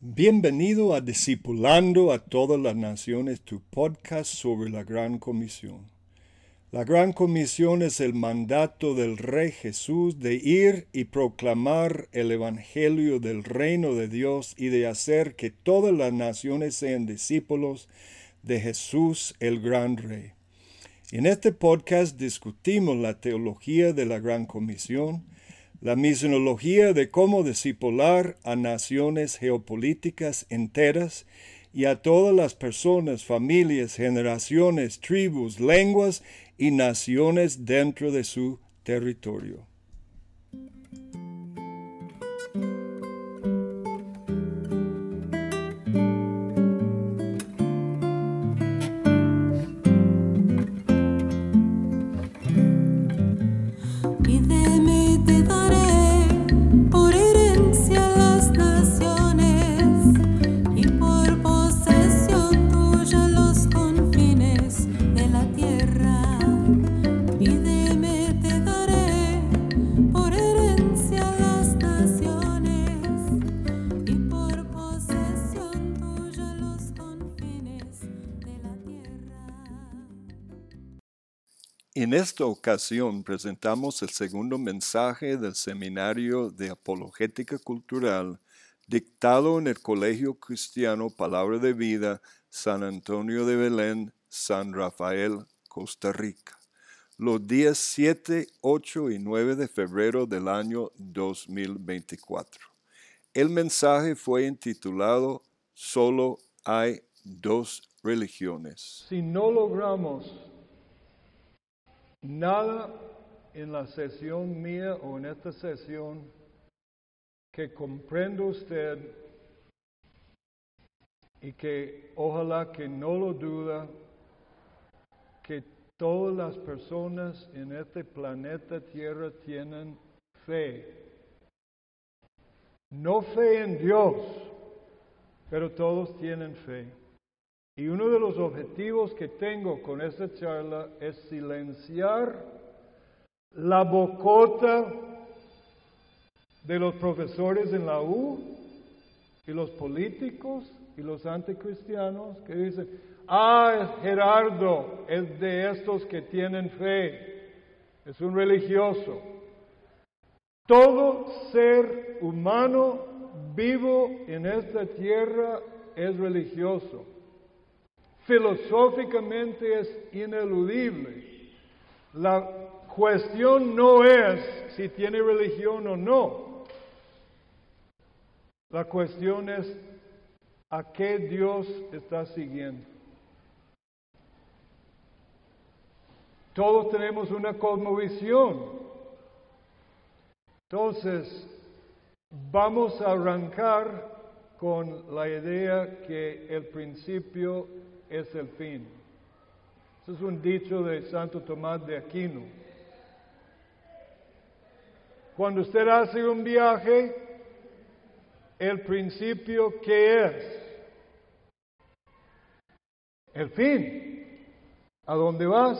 Bienvenido a Discipulando a todas las naciones, tu podcast sobre la Gran Comisión. La Gran Comisión es el mandato del Rey Jesús de ir y proclamar el Evangelio del reino de Dios y de hacer que todas las naciones sean discípulos de Jesús el Gran Rey. En este podcast discutimos la teología de la Gran Comisión, la misionología de cómo discipular a naciones geopolíticas enteras y a todas las personas, familias, generaciones, tribus, lenguas y naciones dentro de su territorio. En esta ocasión presentamos el segundo mensaje del Seminario de Apologética Cultural dictado en el Colegio Cristiano Palabra de Vida San Antonio de Belén, San Rafael, Costa Rica, los días 7, 8 y 9 de febrero del año 2024. El mensaje fue intitulado Solo hay dos religiones. Si no logramos Nada en la sesión mía o en esta sesión que comprenda usted y que ojalá que no lo duda, que todas las personas en este planeta Tierra tienen fe. No fe en Dios, pero todos tienen fe. Y uno de los objetivos que tengo con esta charla es silenciar la bocota de los profesores en la U y los políticos y los anticristianos que dicen, ah, Gerardo es de estos que tienen fe, es un religioso. Todo ser humano vivo en esta tierra es religioso filosóficamente es ineludible. La cuestión no es si tiene religión o no. La cuestión es a qué Dios está siguiendo. Todos tenemos una cosmovisión. Entonces, vamos a arrancar con la idea que el principio es el fin. Eso es un dicho de Santo Tomás de Aquino. Cuando usted hace un viaje, el principio ¿qué es? El fin. ¿A dónde vas?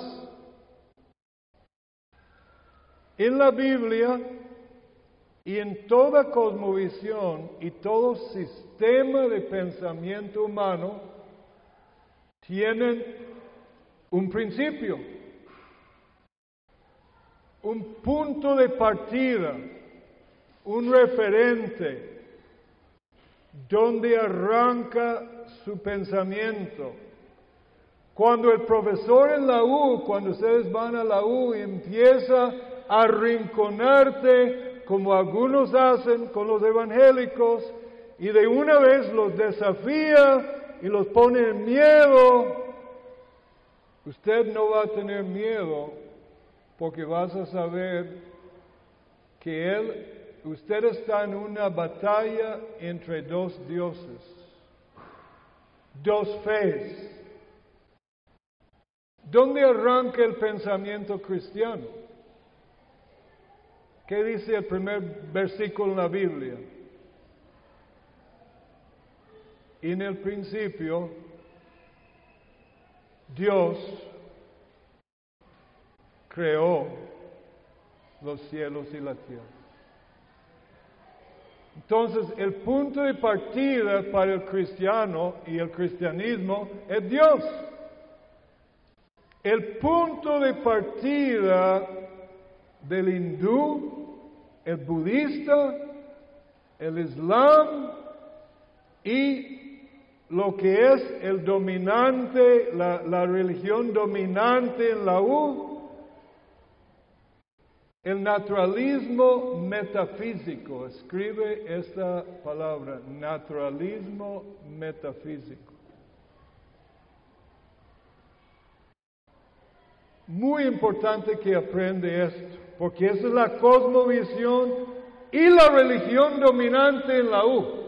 En la Biblia y en toda cosmovisión y todo sistema de pensamiento humano, tienen un principio, un punto de partida, un referente, donde arranca su pensamiento. Cuando el profesor en la U, cuando ustedes van a la U empieza a arrinconarte, como algunos hacen con los evangélicos, y de una vez los desafía y los pone en miedo, usted no va a tener miedo porque vas a saber que él, usted está en una batalla entre dos dioses, dos fees. ¿Dónde arranca el pensamiento cristiano? ¿Qué dice el primer versículo en la Biblia? En el principio, Dios creó los cielos y la tierra. Entonces, el punto de partida para el cristiano y el cristianismo es Dios. El punto de partida del hindú, el budista, el islam y lo que es el dominante, la, la religión dominante en la U, el naturalismo metafísico, escribe esta palabra, naturalismo metafísico. Muy importante que aprende esto, porque esa es la cosmovisión y la religión dominante en la U.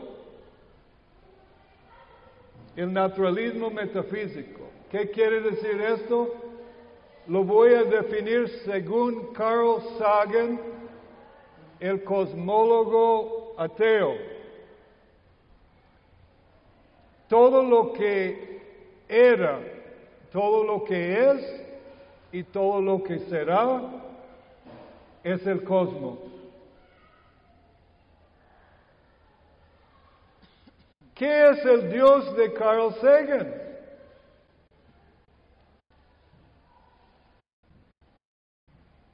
El naturalismo metafísico. ¿Qué quiere decir esto? Lo voy a definir según Carl Sagan, el cosmólogo ateo. Todo lo que era, todo lo que es y todo lo que será es el cosmos. ¿Qué es el Dios de Carl Sagan?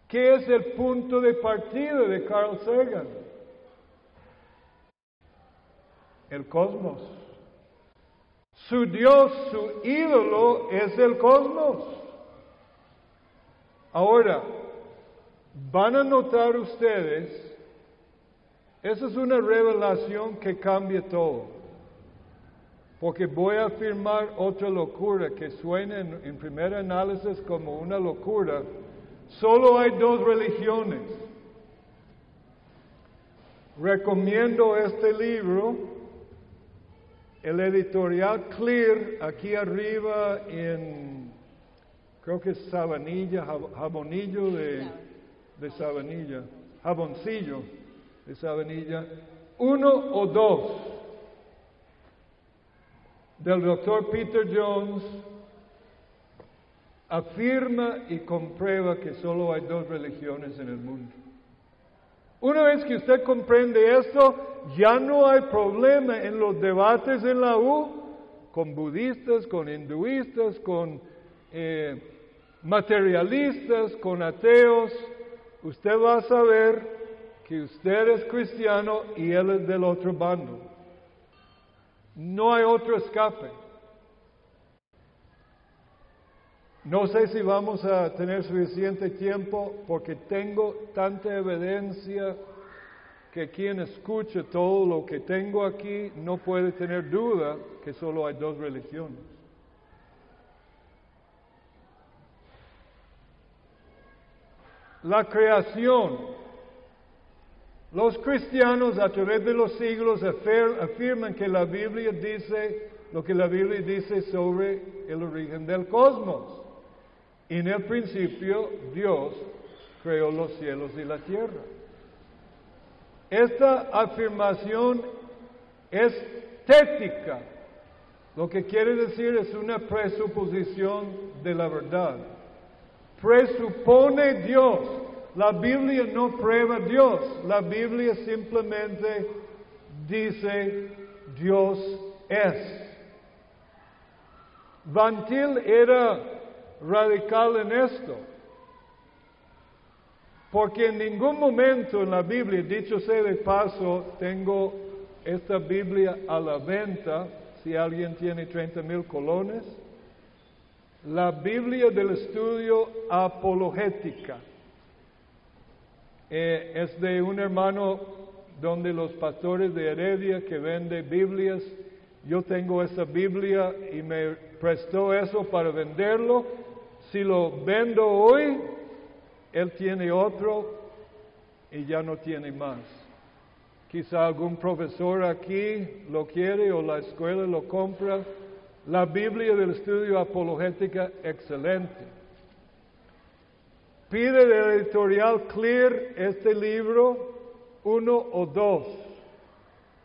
¿Qué es el punto de partida de Carl Sagan? El cosmos. Su Dios, su ídolo es el cosmos. Ahora, van a notar ustedes, esa es una revelación que cambia todo. Porque voy a afirmar otra locura que suena en, en primer análisis como una locura, Solo hay dos religiones. Recomiendo este libro, el editorial Clear, aquí arriba en, creo que es Sabanilla, jabonillo de, de Sabanilla, jaboncillo de Sabanilla, uno o dos, del doctor Peter Jones, afirma y comprueba que solo hay dos religiones en el mundo. Una vez que usted comprende esto, ya no hay problema en los debates en la U con budistas, con hinduistas, con eh, materialistas, con ateos. Usted va a saber que usted es cristiano y él es del otro bando. No hay otro escape. No sé si vamos a tener suficiente tiempo porque tengo tanta evidencia que quien escuche todo lo que tengo aquí no puede tener duda que solo hay dos religiones. La creación. Los cristianos a través de los siglos afirman que la Biblia dice lo que la Biblia dice sobre el origen del cosmos. En el principio Dios creó los cielos y la tierra. Esta afirmación es tética, lo que quiere decir es una presuposición de la verdad. Presupone Dios. La Biblia no prueba Dios. La Biblia simplemente dice Dios es. Vantil era radical en esto. Porque en ningún momento en la Biblia, dicho sea de paso, tengo esta Biblia a la venta, si alguien tiene 30 mil colones, la Biblia del estudio apologética. Eh, es de un hermano donde los pastores de Heredia que vende Biblias, yo tengo esa Biblia y me prestó eso para venderlo si lo vendo hoy, él tiene otro y ya no tiene más. Quizá algún profesor aquí lo quiere o la escuela lo compra. La Biblia del estudio apologética, excelente. Pide del editorial Clear este libro, uno o dos.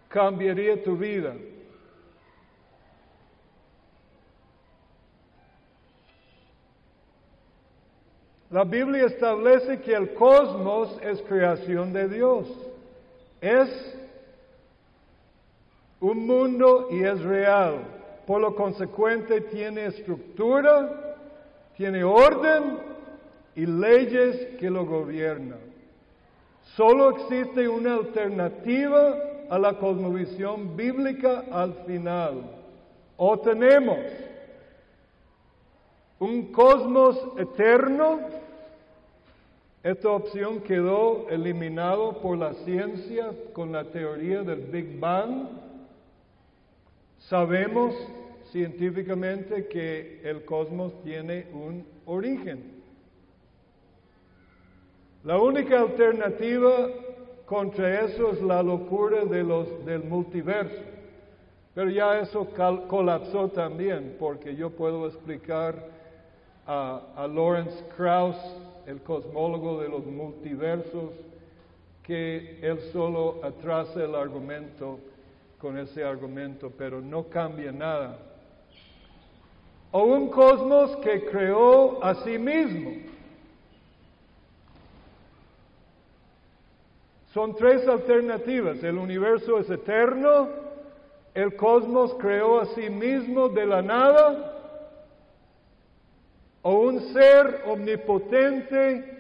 Cambiaría tu vida. La Biblia establece que el cosmos es creación de Dios. Es un mundo y es real. Por lo consecuente tiene estructura, tiene orden y leyes que lo gobiernan. Solo existe una alternativa a la cosmovisión bíblica al final. O tenemos un cosmos eterno. Esta opción quedó eliminado por la ciencia con la teoría del Big Bang. Sabemos científicamente que el cosmos tiene un origen. La única alternativa contra eso es la locura del multiverso. Pero ya eso colapsó también, porque yo puedo explicar a, a Lawrence Krauss, el cosmólogo de los multiversos, que él solo atrasa el argumento con ese argumento, pero no cambia nada. O un cosmos que creó a sí mismo. Son tres alternativas. El universo es eterno, el cosmos creó a sí mismo de la nada, o un ser omnipotente,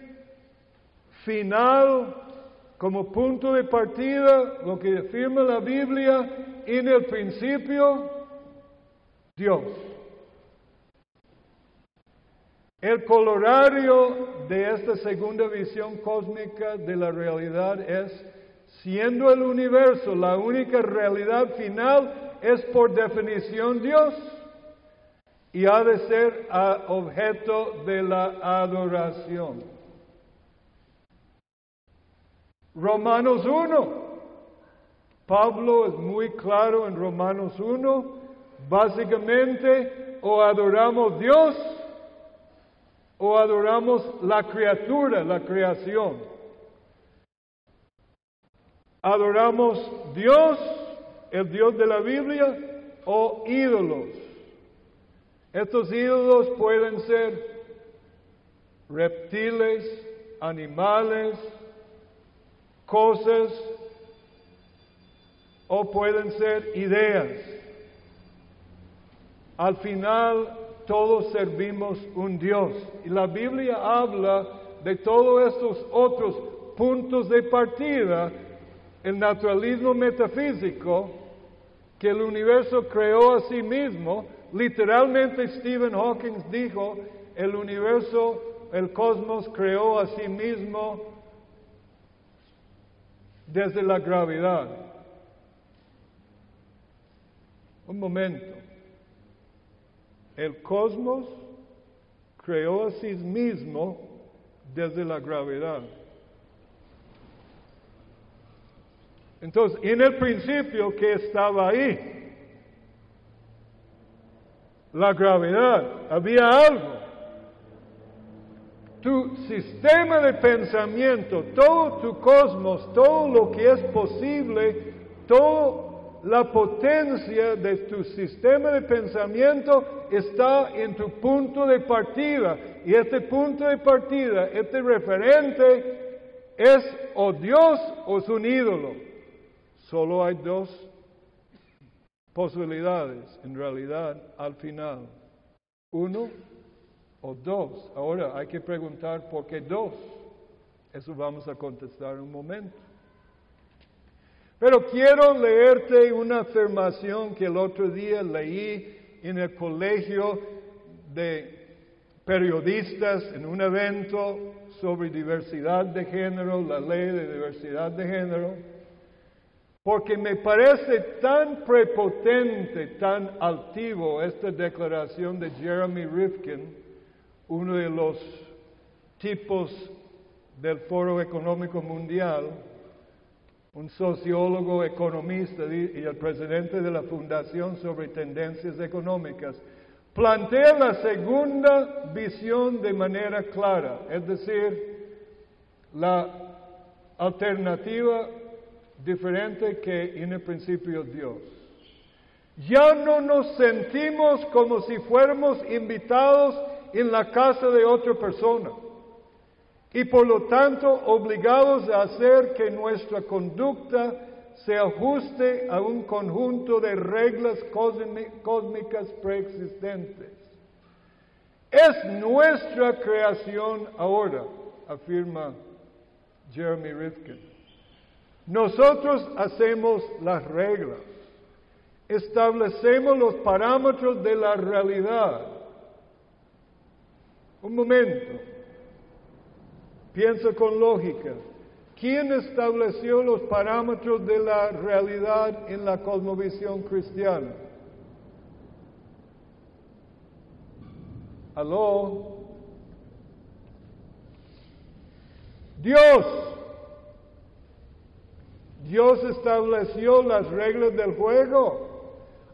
final, como punto de partida, lo que afirma la Biblia, en el principio, Dios. El colorario de esta segunda visión cósmica de la realidad es, siendo el universo la única realidad final, es por definición Dios y ha de ser objeto de la adoración. Romanos 1. Pablo es muy claro en Romanos 1. Básicamente, o adoramos Dios o adoramos la criatura, la creación. Adoramos Dios, el Dios de la Biblia, o ídolos. Estos ídolos pueden ser reptiles, animales, cosas, o pueden ser ideas. Al final todos servimos un Dios. Y la Biblia habla de todos estos otros puntos de partida, el naturalismo metafísico, que el universo creó a sí mismo. Literalmente Stephen Hawking dijo, el universo, el cosmos creó a sí mismo desde la gravedad. Un momento. El cosmos creó a sí mismo desde la gravedad. Entonces, en el principio, ¿qué estaba ahí? La gravedad. Había algo. Tu sistema de pensamiento, todo tu cosmos, todo lo que es posible, todo la potencia de tu sistema de pensamiento está en tu punto de partida. Y este punto de partida, este referente, es o Dios o es un ídolo. Solo hay dos posibilidades, en realidad, al final. Uno o dos. Ahora hay que preguntar por qué dos. Eso vamos a contestar en un momento. Pero quiero leerte una afirmación que el otro día leí en el colegio de periodistas en un evento sobre diversidad de género, la ley de diversidad de género, porque me parece tan prepotente, tan altivo esta declaración de Jeremy Rifkin, uno de los tipos del Foro Económico Mundial, un sociólogo economista y el presidente de la Fundación sobre Tendencias Económicas, plantea la segunda visión de manera clara, es decir, la alternativa diferente que en el principio Dios. Ya no nos sentimos como si fuéramos invitados en la casa de otra persona y por lo tanto obligados a hacer que nuestra conducta se ajuste a un conjunto de reglas cósmicas preexistentes. Es nuestra creación ahora, afirma Jeremy Rifkin. Nosotros hacemos las reglas, establecemos los parámetros de la realidad. Un momento, piensa con lógica. ¿Quién estableció los parámetros de la realidad en la cosmovisión cristiana? Aló. Dios. Dios estableció las reglas del juego.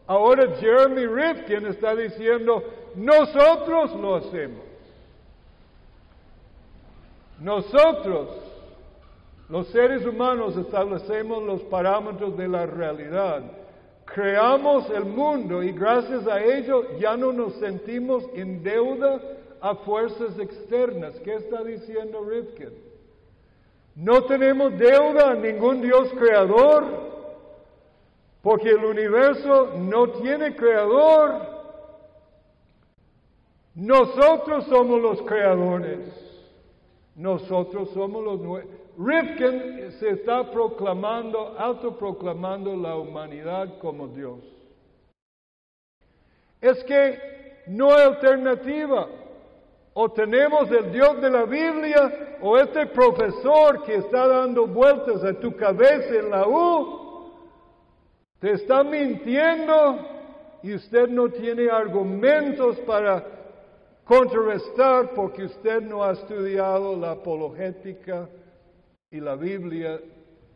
Ahora Jeremy Rifkin está diciendo, nosotros lo hacemos. Nosotros los seres humanos establecemos los parámetros de la realidad. Creamos el mundo y gracias a ello ya no nos sentimos en deuda a fuerzas externas. ¿Qué está diciendo Rifkin? No tenemos deuda a ningún Dios creador, porque el universo no tiene creador. Nosotros somos los creadores. Nosotros somos los Rifkin se está proclamando, autoproclamando la humanidad como Dios. Es que no hay alternativa. O tenemos el Dios de la Biblia o este profesor que está dando vueltas a tu cabeza en la U, te está mintiendo y usted no tiene argumentos para contrarrestar porque usted no ha estudiado la apologética y la Biblia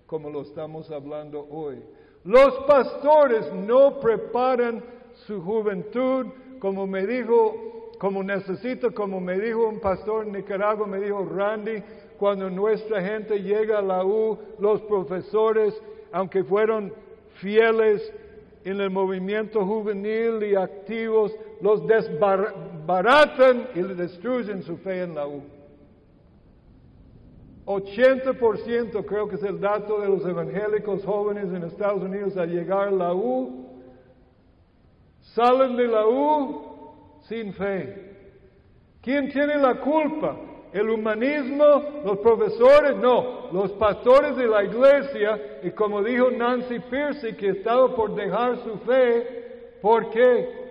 como lo estamos hablando hoy. Los pastores no preparan su juventud como me dijo, como necesito, como me dijo un pastor en Nicaragua, me dijo Randy, cuando nuestra gente llega a la U, los profesores, aunque fueron fieles en el movimiento juvenil y activos, los desbaratan y destruyen su fe en la U. 80% creo que es el dato de los evangélicos jóvenes en Estados Unidos al llegar a la U, salen de la U sin fe. ¿Quién tiene la culpa? ¿El humanismo? ¿Los profesores? No, los pastores de la iglesia. Y como dijo Nancy Pierce, que estaba por dejar su fe, ¿por qué?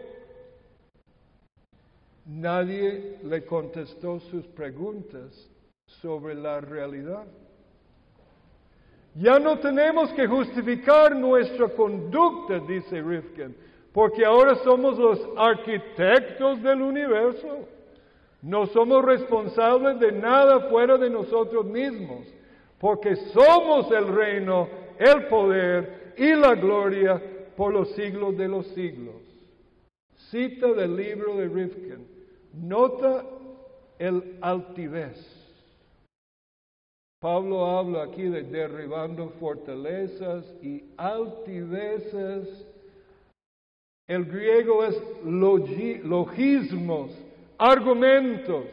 Nadie le contestó sus preguntas sobre la realidad. Ya no tenemos que justificar nuestra conducta, dice Rifkin, porque ahora somos los arquitectos del universo. No somos responsables de nada fuera de nosotros mismos, porque somos el reino, el poder y la gloria por los siglos de los siglos. Cita del libro de Rifkin. Nota el altivez. Pablo habla aquí de derribando fortalezas y altiveces. El griego es logismos, argumentos.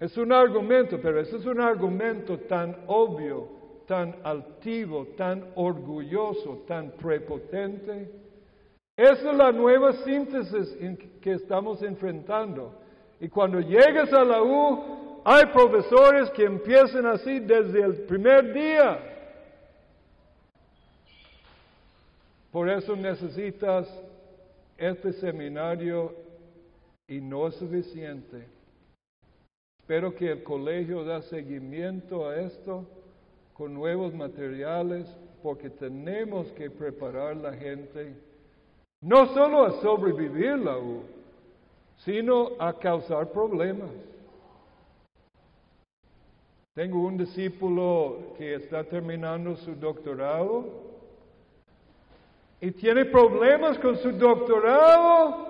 Es un argumento, pero ese es un argumento tan obvio, tan altivo, tan orgulloso, tan prepotente. Esa es la nueva síntesis que estamos enfrentando. Y cuando llegues a la U, hay profesores que empiezan así desde el primer día. Por eso necesitas este seminario y no es suficiente. Espero que el colegio da seguimiento a esto con nuevos materiales porque tenemos que preparar la gente no solo a sobrevivir la U, sino a causar problemas. Tengo un discípulo que está terminando su doctorado y tiene problemas con su doctorado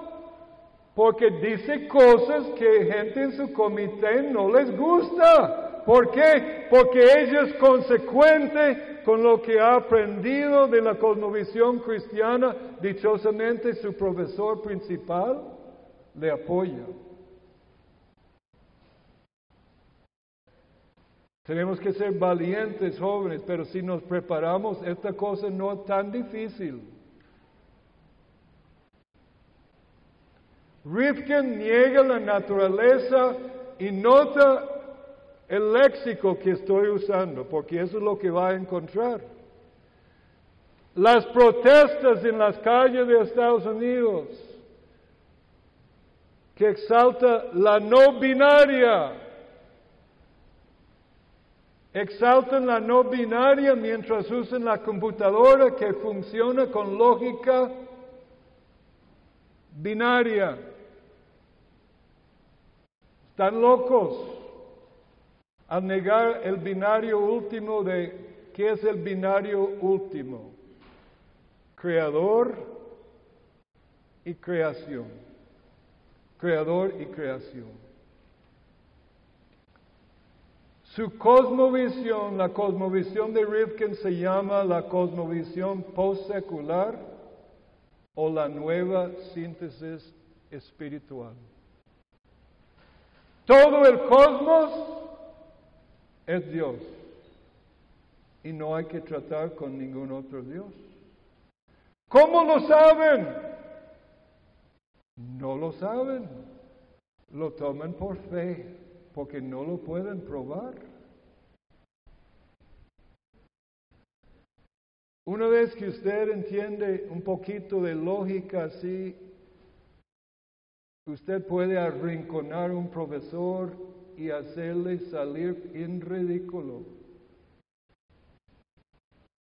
porque dice cosas que gente en su comité no les gusta. ¿Por qué? Porque ella es consecuente con lo que ha aprendido de la cosmovisión cristiana. Dichosamente su profesor principal le apoya. Tenemos que ser valientes, jóvenes, pero si nos preparamos, esta cosa no es tan difícil. Rifkin niega la naturaleza y nota el léxico que estoy usando, porque eso es lo que va a encontrar. Las protestas en las calles de Estados Unidos, que exalta la no binaria, exaltan la no binaria mientras usan la computadora que funciona con lógica binaria. Están locos al negar el binario último de qué es el binario último. Creador y creación. Creador y creación. Su cosmovisión, la cosmovisión de Rifkin se llama la cosmovisión postsecular o la nueva síntesis espiritual. Todo el cosmos es Dios y no hay que tratar con ningún otro Dios. ¿Cómo lo saben? No lo saben. Lo toman por fe porque no lo pueden probar. Una vez que usted entiende un poquito de lógica así, Usted puede arrinconar a un profesor y hacerle salir en ridículo.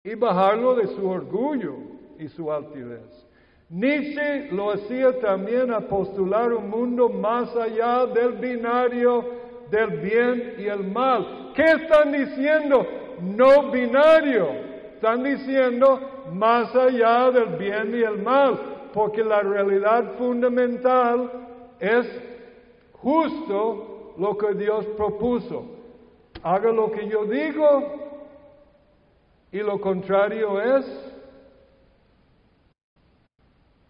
Y bajarlo de su orgullo y su altivez. Nietzsche lo hacía también a postular un mundo más allá del binario del bien y el mal. ¿Qué están diciendo? No binario. Están diciendo más allá del bien y el mal, porque la realidad fundamental es justo lo que Dios propuso. Haga lo que yo digo y lo contrario es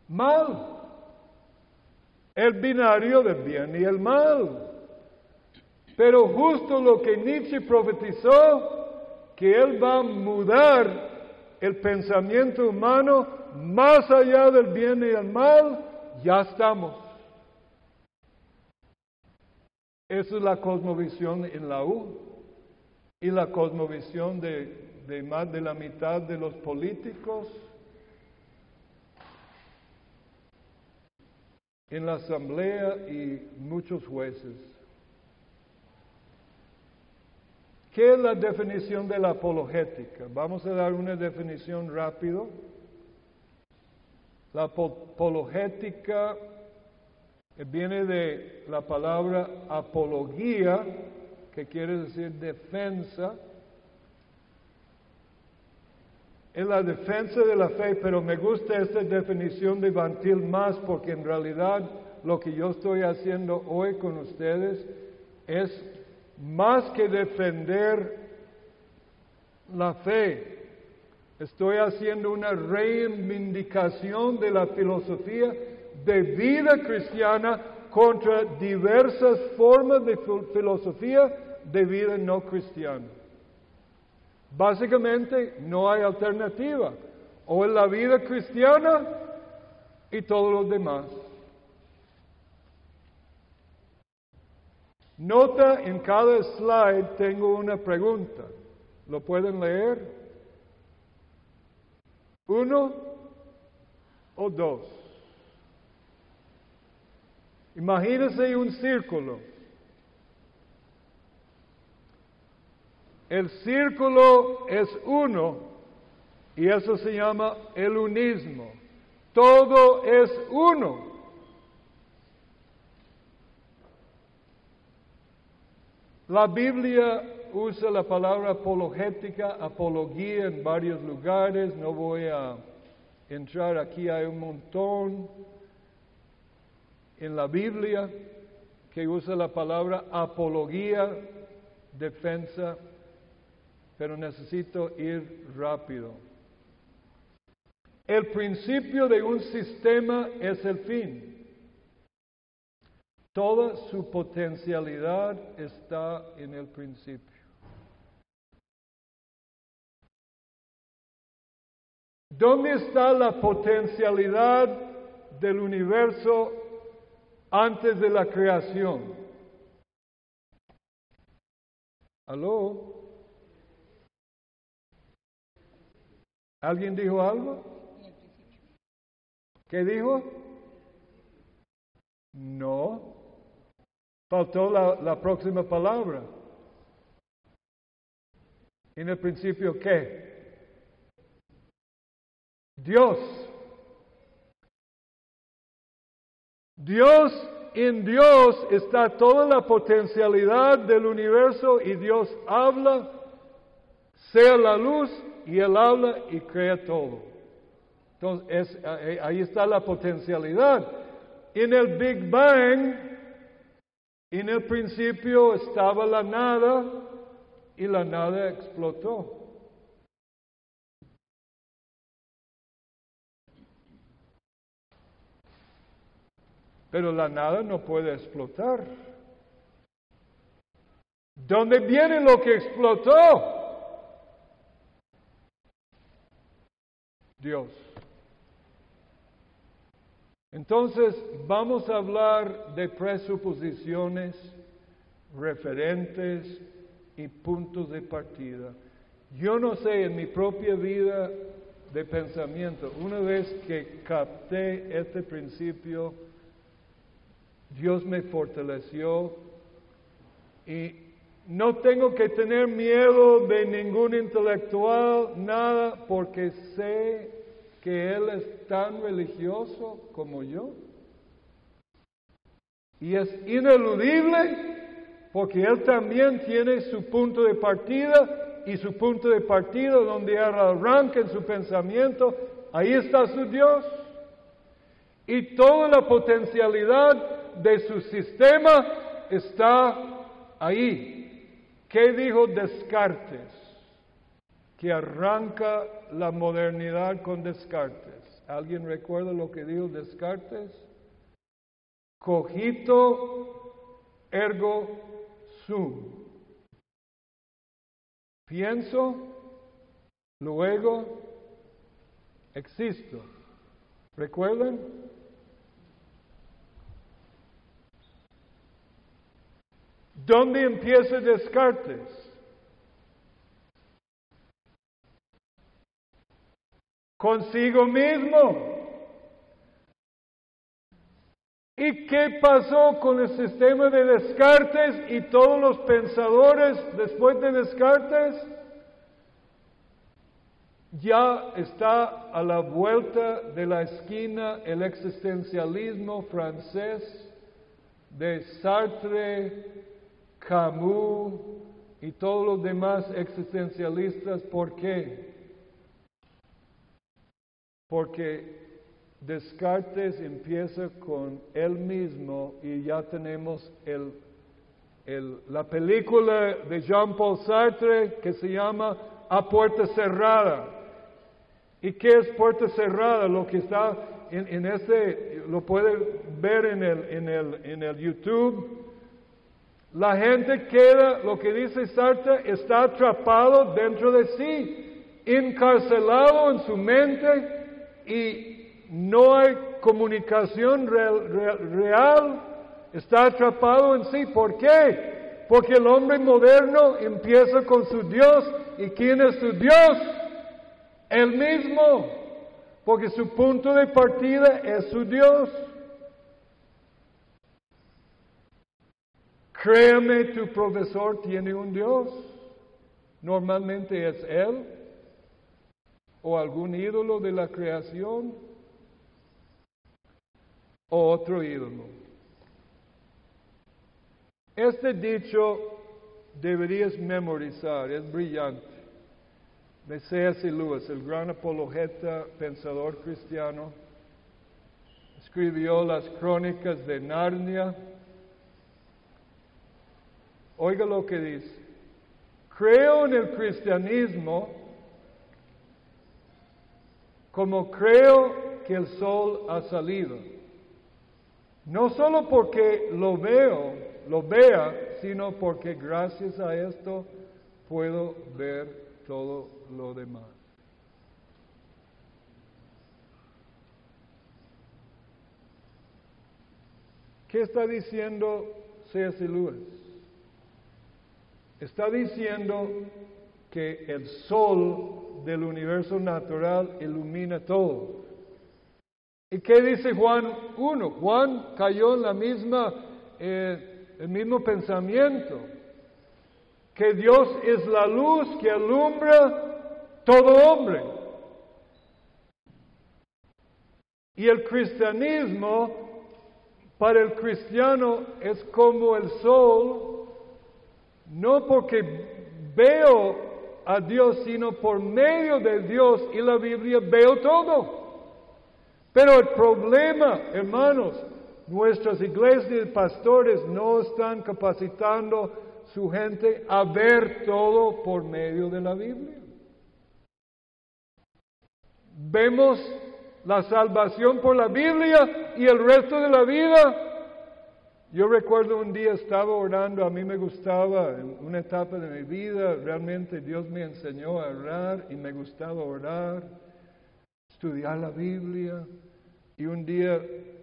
mal. El binario del bien y el mal. Pero justo lo que Nietzsche profetizó, que él va a mudar el pensamiento humano más allá del bien y el mal, ya estamos. Esa es la cosmovisión en la U y la cosmovisión de, más de la mitad de los políticos en la asamblea y muchos jueces. ¿Qué es la definición de la apologética? Vamos a dar una definición rápido. La apologética viene de la palabra apología, que quiere decir defensa. Es la defensa de la fe, pero me gusta esta definición de Bantil más porque en realidad lo que yo estoy haciendo hoy con ustedes es más que defender la fe. Estoy haciendo una reivindicación de la filosofía de vida cristiana contra diversas formas de filosofía de vida no cristiana. Básicamente no hay alternativa. O es la vida cristiana y todos los demás. Nota en cada slide tengo una pregunta. ¿Lo pueden leer? ¿Uno o dos? Imagínense un círculo. El círculo es uno y eso se llama el unismo. Todo es uno. La Biblia usa la palabra apologética, apología en varios lugares. No voy a entrar aquí, hay un montón en la Biblia que usa la palabra apología, defensa, pero necesito ir rápido. El principio de un sistema es el fin. Toda su potencialidad está en el principio. ¿Dónde está la potencialidad del universo antes de la creación? ¿Aló? ¿Alguien dijo algo? ¿Qué dijo? No. Faltó la, la próxima palabra. En el principio, ¿qué? Dios. Dios, en Dios está toda la potencialidad del universo y Dios habla, sea la luz y Él habla y crea todo. Entonces, ahí está la potencialidad. En el Big Bang, en el principio estaba la nada y la nada explotó. Pero la nada no puede explotar. ¿Dónde viene lo que explotó? Dios. Entonces vamos a hablar de presuposiciones, referentes y puntos de partida. Yo no sé en mi propia vida de pensamiento, una vez que capté este principio, Dios me fortaleció y no tengo que tener miedo de ningún intelectual, nada, porque sé que Él es tan religioso como yo. Y es ineludible porque Él también tiene su punto de partida y su punto de partida donde arranca en su pensamiento, ahí está su Dios. Y toda la potencialidad de su sistema está ahí. ¿Qué dijo Descartes? Que arranca la modernidad con Descartes. ¿Alguien recuerda lo que dijo Descartes? Cogito ergo sum. Pienso, luego existo. ¿Recuerdan? ¿Dónde empieza Descartes? Consigo mismo. ¿Y qué pasó con el sistema de Descartes y todos los pensadores después de Descartes? Ya está a la vuelta de la esquina el existencialismo francés de Sartre, Camus y todos los demás existencialistas. ¿Por qué? Porque Descartes empieza con él mismo y ya tenemos la película de Jean-Paul Sartre que se llama A Puerta Cerrada. ¿Y qué es puerta cerrada? Lo que está en, en ese, lo puede ver en el, en el, en el YouTube la gente queda, lo que dice Sartre, está atrapado dentro de sí, encarcelado en su mente y no hay comunicación real, está atrapado en sí. ¿Por qué? Porque el hombre moderno empieza con su Dios y ¿quién es su Dios? El mismo, porque su punto de partida es su Dios. Créeme, tu profesor tiene un Dios. Normalmente es Él o algún ídolo de la creación o otro ídolo. Este dicho deberías memorizar, es brillante. De C.S. Lewis, el gran apologeta, pensador cristiano, escribió las crónicas de Narnia Oiga lo que dice. Creo en el cristianismo como creo que el sol ha salido. No solo porque lo veo, lo vea, sino porque gracias a esto puedo ver todo lo demás. ¿Qué está diciendo C.S. Lewis? Está diciendo que el sol del universo natural ilumina todo. ¿Y qué dice Juan 1? Juan cayó en la misma, eh, el mismo pensamiento, que Dios es la luz que alumbra todo hombre. Y el cristianismo, para el cristiano, es como el sol, no porque veo a Dios, sino por medio de Dios y la Biblia veo todo. Pero el problema, hermanos, nuestras iglesias y pastores no están capacitando su gente a ver todo por medio de la Biblia. Vemos la salvación por la Biblia y el resto de la vida. Yo recuerdo un día estaba orando, a mí me gustaba, en una etapa de mi vida, realmente Dios me enseñó a orar y me gustaba orar, estudiar la Biblia. Y un día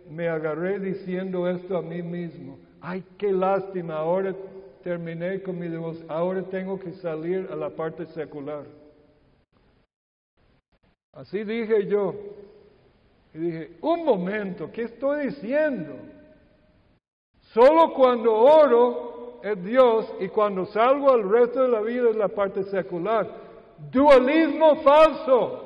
me agarré diciendo esto a mí mismo. Ay, qué lástima, ahora terminé con mi devoción, ahora tengo que salir a la parte secular. Así dije yo. Y dije, un momento, ¿qué estoy diciendo? Solo cuando oro es Dios y cuando salgo al resto de la vida es la parte secular. Dualismo falso.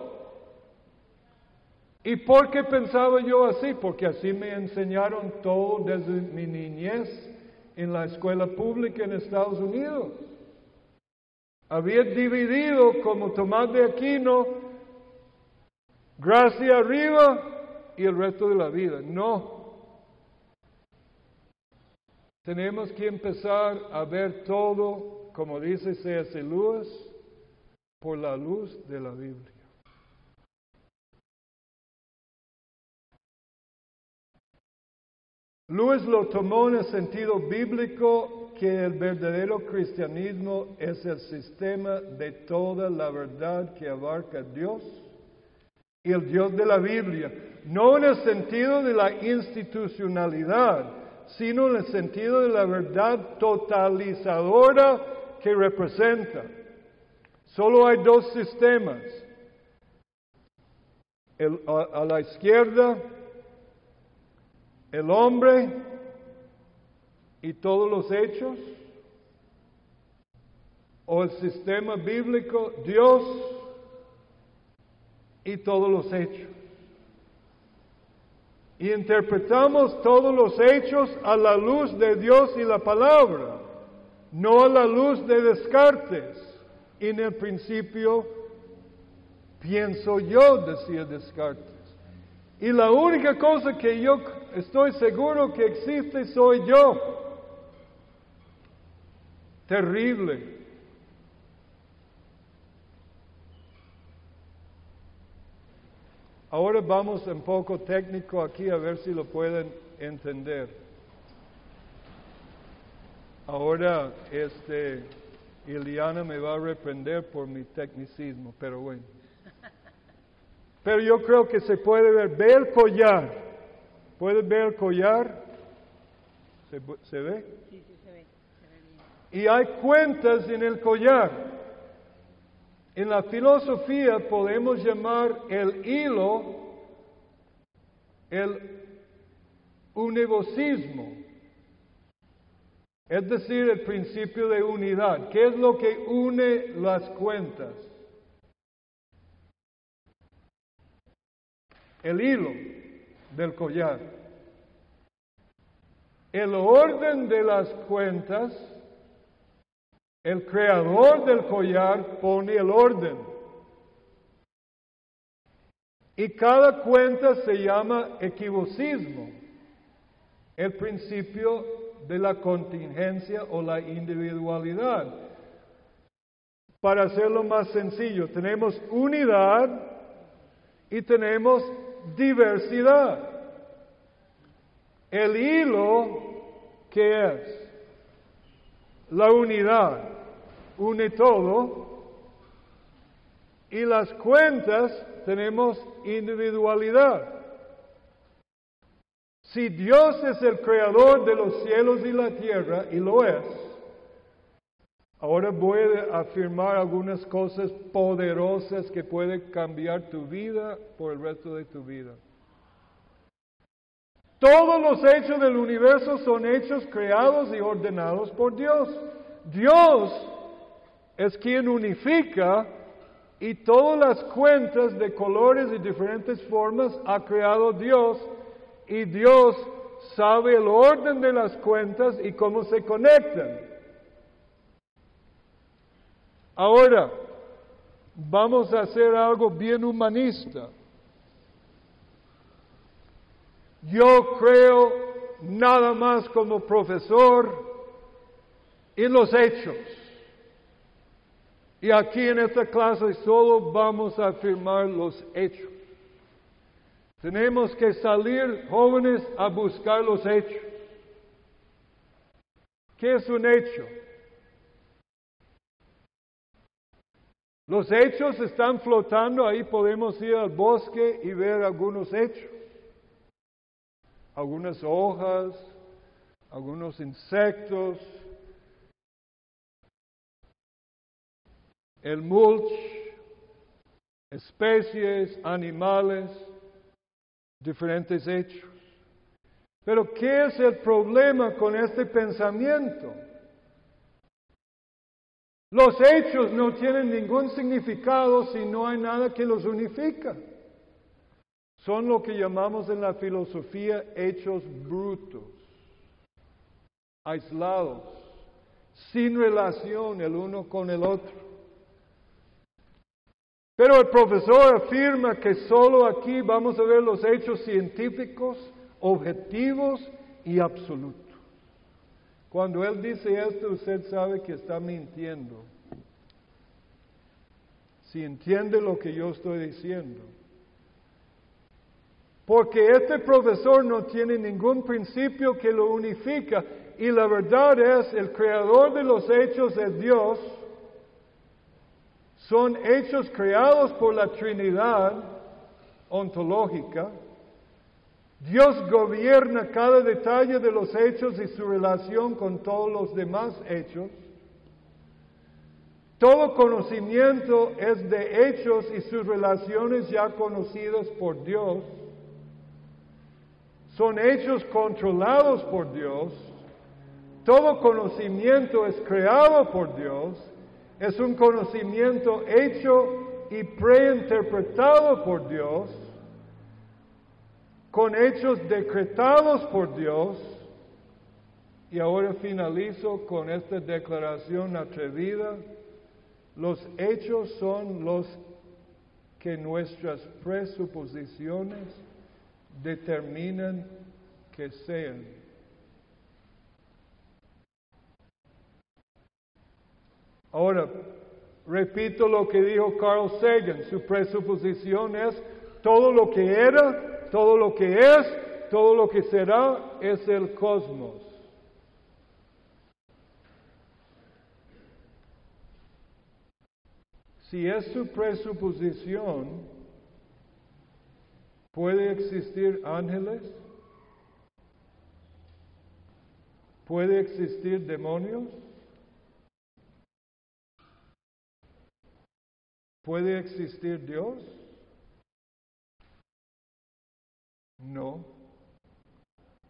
¿Y por qué pensaba yo así? Porque así me enseñaron todo desde mi niñez en la escuela pública en Estados Unidos. Había dividido como Tomás de Aquino, gracia arriba y el resto de la vida. No. Tenemos que empezar a ver todo, como dice C.S. Lewis, por la luz de la Biblia. Lewis lo tomó en el sentido bíblico que el verdadero cristianismo es el sistema de toda la verdad que abarca Dios y el Dios de la Biblia, no en el sentido de la institucionalidad, sino en el sentido de la verdad totalizadora que representa. Solo hay dos sistemas. a la izquierda el hombre y todos los hechos, o el sistema bíblico, Dios y todos los hechos. Y interpretamos todos los hechos a la luz de Dios y la palabra, no a la luz de Descartes. En el principio pienso yo, decía Descartes. Y la única cosa que yo estoy seguro que existe soy yo. Terrible. Ahora vamos un poco técnico aquí a ver si lo pueden entender. Ahora, este, Iliana me va a reprender por mi tecnicismo, pero bueno. Pero yo creo que se puede ver. Ve el collar. ¿Puedes ver el collar? ¿Se, se ve? Sí, sí, se ve. Se ve Y hay cuentas en el collar. En la filosofía podemos llamar el hilo el univosismo, es decir, el principio de unidad. ¿Qué es lo que une las cuentas? el hilo del collar. El orden de las cuentas, el creador del collar pone el orden. Y cada cuenta se llama equivocismo, el principio de la contingencia o la individualidad. Para hacerlo más sencillo, tenemos unidad y tenemos diversidad. El hilo, que es? La unidad, une todo. Y las cuentas tenemos individualidad. Si Dios es el creador de los cielos y la tierra, y lo es, ahora voy a afirmar algunas cosas poderosas que pueden cambiar tu vida por el resto de tu vida. Todos los hechos del universo son hechos creados y ordenados por Dios. Dios es quien unifica y todas las cuentas de colores y diferentes formas ha creado Dios y Dios sabe el orden de las cuentas y cómo se conectan. Ahora, vamos a hacer algo bien humanista. Yo creo nada más como profesor en los hechos. Y aquí en esta clase solo vamos a afirmar los hechos. Tenemos que salir jóvenes a buscar los hechos. ¿Qué es un hecho? Los hechos están flotando, ahí podemos ir al bosque y ver algunos hechos. Algunas hojas, algunos insectos, el mulch, especies, animales, diferentes hechos. Pero ¿qué es el problema con este pensamiento? Los hechos no tienen ningún significado si no hay nada que los unifica. Son lo que llamamos en la filosofía hechos brutos, aislados, sin relación el uno con el otro. Pero el profesor afirma que solo aquí vamos a ver los hechos científicos, objetivos y absolutos. Cuando él dice esto, usted sabe que está mintiendo. Si entiende lo que yo estoy diciendo. Porque este profesor no tiene ningún principio que lo unifica. Y la verdad es, el creador de los hechos es Dios son hechos creados por la Trinidad ontológica. Dios gobierna cada detalle de los hechos y su relación con todos los demás hechos. Todo conocimiento es de hechos y sus relaciones ya conocidos por Dios. Son hechos controlados por Dios. Todo conocimiento es creado por Dios es un conocimiento hecho y preinterpretado por Dios, con hechos decretados por Dios. Y ahora finalizo con esta declaración atrevida. Los hechos son los que nuestras presuposiciones determinan que sean. Ahora, repito lo que dijo Carl Sagan, su presuposición es todo lo que era, todo lo que es, todo lo que será es el cosmos. Si es su presuposición, ¿puede existir ángeles? ¿Puede existir demonios? ¿Puede existir Dios? No,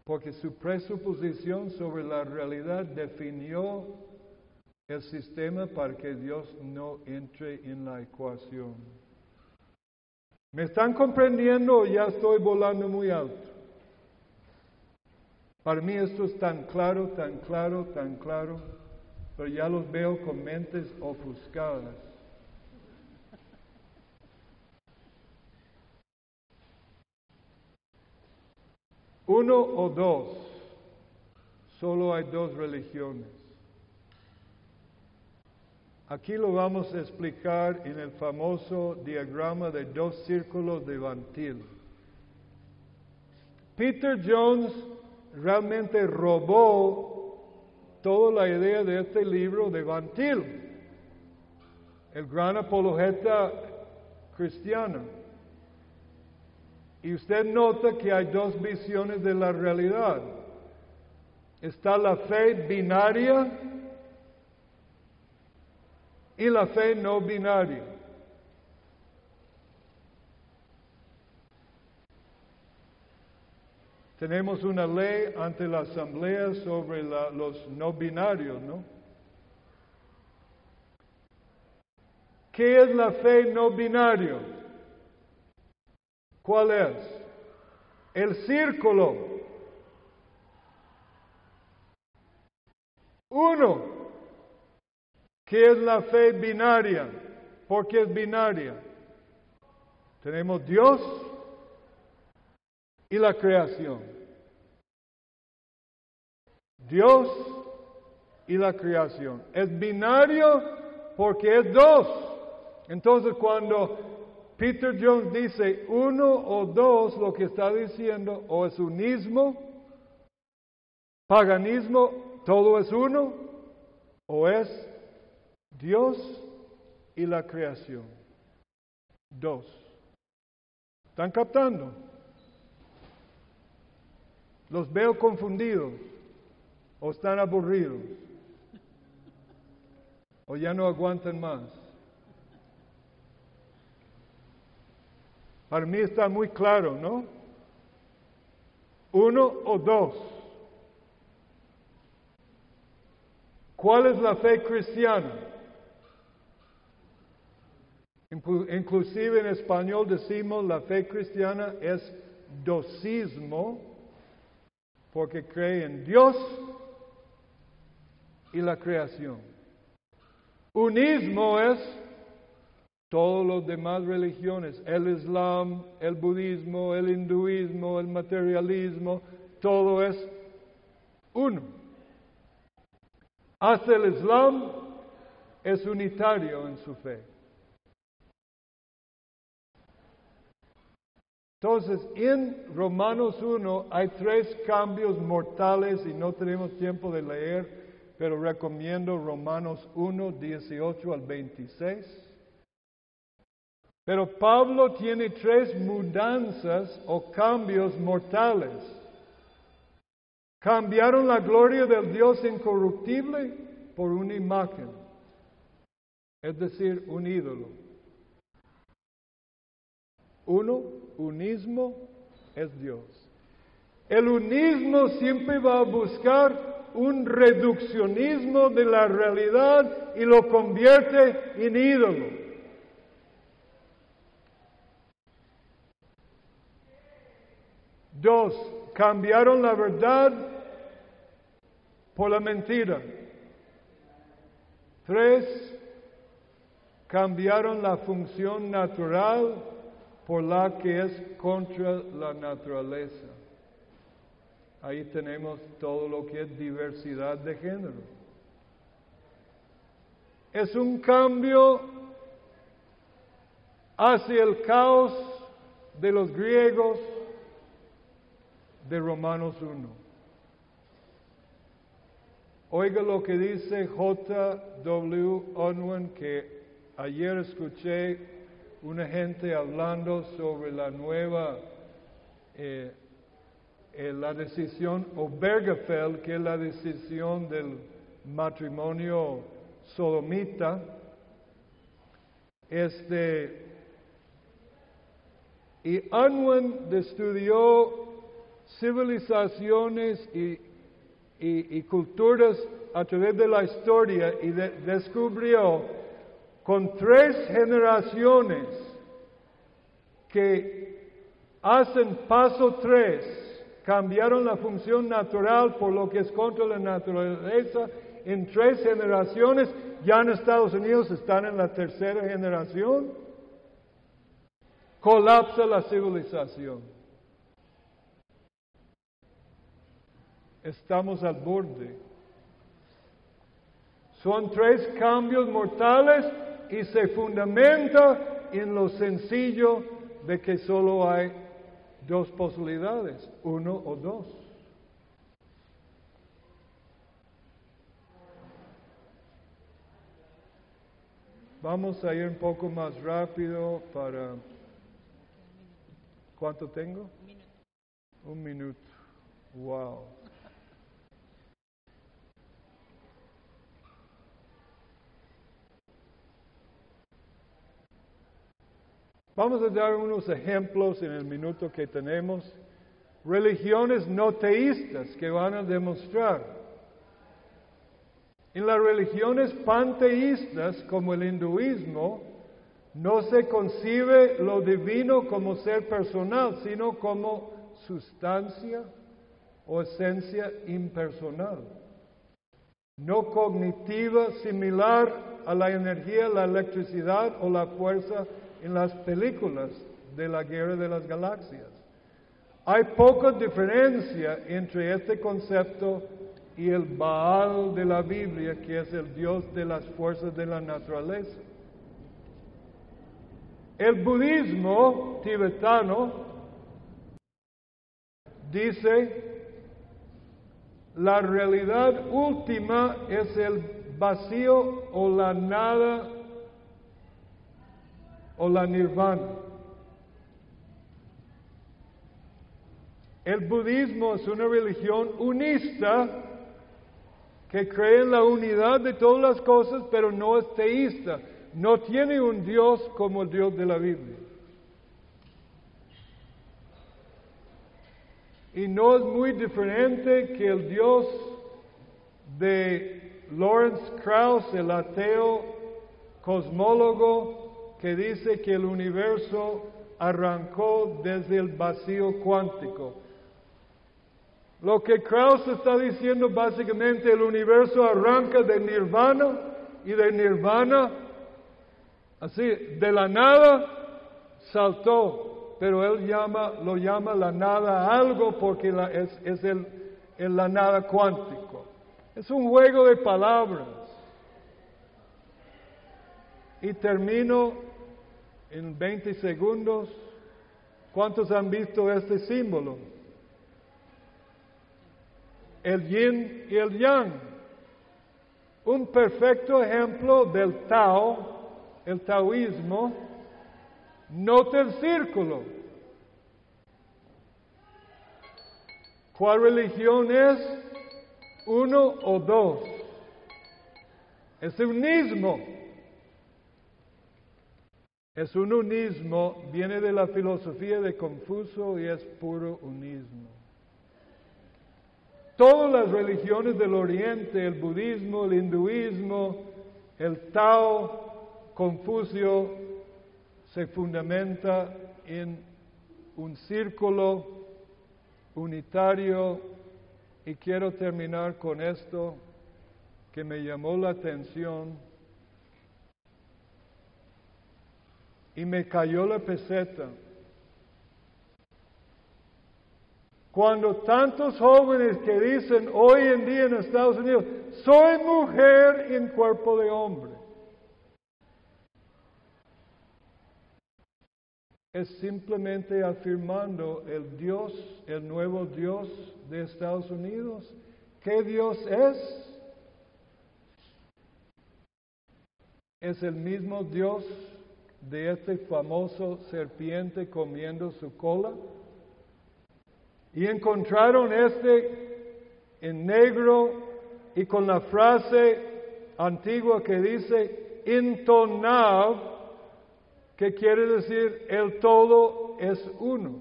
porque su presuposición sobre la realidad definió el sistema para que Dios no entre en la ecuación. ¿Me están comprendiendo o ya estoy volando muy alto? Para mí esto es tan claro, tan claro, tan claro, pero ya los veo con mentes ofuscadas. Uno o dos, solo hay dos religiones. Aquí lo vamos a explicar en el famoso diagrama de dos círculos de Van Peter Jones realmente robó toda la idea de este libro de Van el gran apologeta cristiano. Y usted nota que hay dos visiones de la realidad. Está la fe binaria y la fe no binaria. Tenemos una ley ante la asamblea sobre los no binarios, ¿no? ¿Qué es la fe no binario? ¿Cuál es? El círculo. Uno. ¿Qué es la fe binaria? ¿Por qué es binaria? Tenemos Dios y la creación. Dios y la creación. Es binario porque es dos. Entonces cuando Peter Jones dice uno o dos, lo que está diciendo o es unismo, paganismo, todo es uno, o es Dios y la creación. Dos. ¿Están captando? Los veo confundidos o están aburridos o ya no aguantan más. Para mí está muy claro, ¿no? Uno o dos. ¿Cuál es la fe cristiana? Inclusive en español decimos la fe cristiana es dosismo porque cree en Dios y la creación. Unismo es todas las demás religiones, el Islam, el budismo, el hinduismo, el materialismo, todo es uno. Hasta el Islam es unitario en su fe. Entonces, en Romanos 1 hay tres cambios mortales y no tenemos tiempo de leer, pero recomiendo Romanos 1, 18 al 26. Pero Pablo tiene tres mudanzas o cambios mortales. Cambiaron la gloria del Dios incorruptible por una imagen, es decir, un ídolo. Uno, unismo es Dios. El unismo siempre va a buscar un reduccionismo de la realidad y lo convierte en ídolo. Dos, cambiaron la verdad por la mentira. Tres, cambiaron la función natural por la que es contra la naturaleza. Ahí tenemos todo lo que es diversidad de género. Es un cambio hacia el caos de los griegos de Romanos 1. Oiga lo que dice J.W. Unwin, que ayer escuché una gente hablando sobre la nueva, eh, eh, la decisión Obergefell, que es la decisión del matrimonio sodomita. Este, y Unwin estudió civilizaciones y, culturas a través de la historia y descubrió con tres generaciones que hacen paso tres, cambiaron la función natural por lo que es contra la naturaleza, en tres generaciones, ya en Estados Unidos están en la tercera generación, colapsa la civilización. Estamos al borde. Son tres cambios mortales y se fundamenta en lo sencillo de que solo hay dos posibilidades, uno o dos. Vamos a ir un poco más rápido para ¿Cuánto tengo? Un minuto. Wow. Vamos a dar unos ejemplos en el minuto que tenemos. Religiones no teístas que van a demostrar. En las religiones panteístas como el hinduismo, no se concibe lo divino como ser personal, sino como sustancia o esencia impersonal, no cognitiva, similar a la energía, la electricidad o la fuerza en las películas de la guerra de las galaxias. Hay poca diferencia entre este concepto y el Baal de la Biblia, que es el Dios de las fuerzas de la naturaleza. El budismo tibetano dice, la realidad última es el vacío o la nada o la nirvana. El budismo es una religión unista que cree en la unidad de todas las cosas, pero no es teísta. No tiene un Dios como el Dios de la Biblia. Y no es muy diferente que el Dios de Lawrence Krauss, el ateo cosmólogo, que dice que el universo arrancó desde el vacío cuántico. Lo que Krauss está diciendo básicamente, el universo arranca de nirvana y de nirvana, así, de la nada saltó, pero él llama, lo llama la nada algo porque es, el la nada cuántico. Es un juego de palabras. Y termino en 20 segundos. ¿Cuántos han visto este símbolo? El yin y el yang. Un perfecto ejemplo del Tao, el taoísmo. Nota el círculo. ¿Cuál religión es? Uno o dos. Es unismo. Es un unismo, viene de la filosofía de Confucio y es puro unismo. Todas las religiones del Oriente, el budismo, el hinduismo, el Tao, Confucio, se fundamenta en un círculo unitario y quiero terminar con esto que me llamó la atención y me cayó la peseta. Cuando tantos jóvenes que dicen hoy en día en Estados Unidos, soy mujer en cuerpo de hombre. Es simplemente afirmando el Dios, el nuevo Dios de Estados Unidos. ¿Qué Dios es? Es el mismo Dios de este famoso serpiente comiendo su cola? Y encontraron este en negro y con la frase antigua que dice intonav, que quiere decir el todo es uno.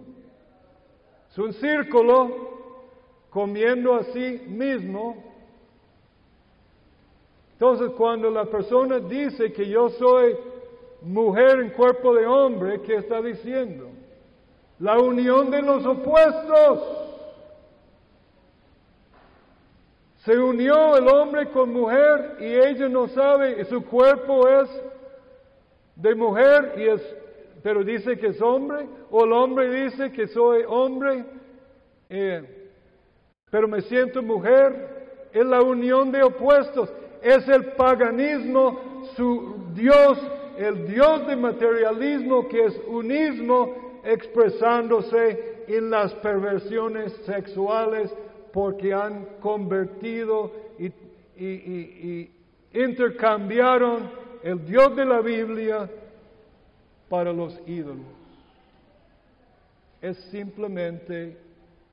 Es un círculo comiendo a sí mismo. Entonces cuando la persona dice que yo soy mujer en cuerpo de hombre, ¿qué está diciendo? La unión de los opuestos. Se unió el hombre con mujer y ella no sabe, y su cuerpo es de mujer y es, pero dice que es hombre, o el hombre dice que soy hombre, eh, pero me siento mujer. Es la unión de opuestos, es el paganismo, su Dios el Dios de materialismo que es unismo expresándose en las perversiones sexuales porque han convertido y, intercambiaron el Dios de la Biblia para los ídolos. es simplemente,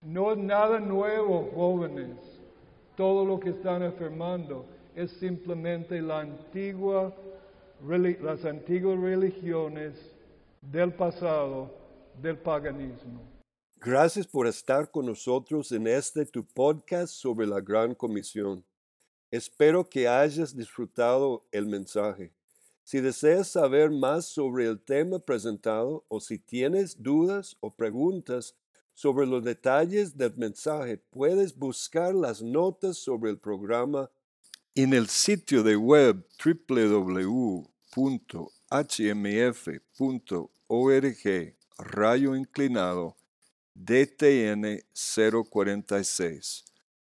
no es nada nuevo, jóvenes, todo lo que están afirmando, es simplemente la antigua, las antiguas religiones del pasado, del paganismo. Gracias por estar con nosotros en este tu podcast sobre la Gran Comisión. Espero que hayas disfrutado el mensaje. Si deseas saber más sobre el tema presentado o si tienes dudas o preguntas sobre los detalles del mensaje, puedes buscar las notas sobre el programa en el sitio de web www.hmf.org rayo inclinado DTN 046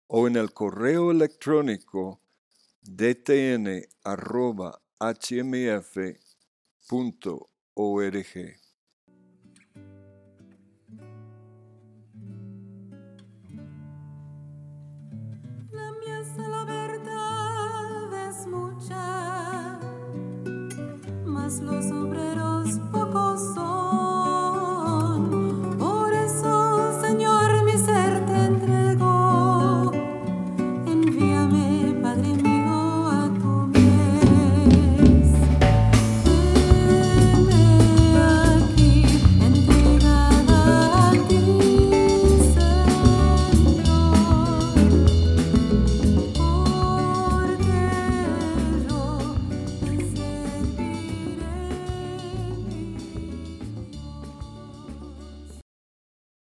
o en el correo electrónico dtn los obreros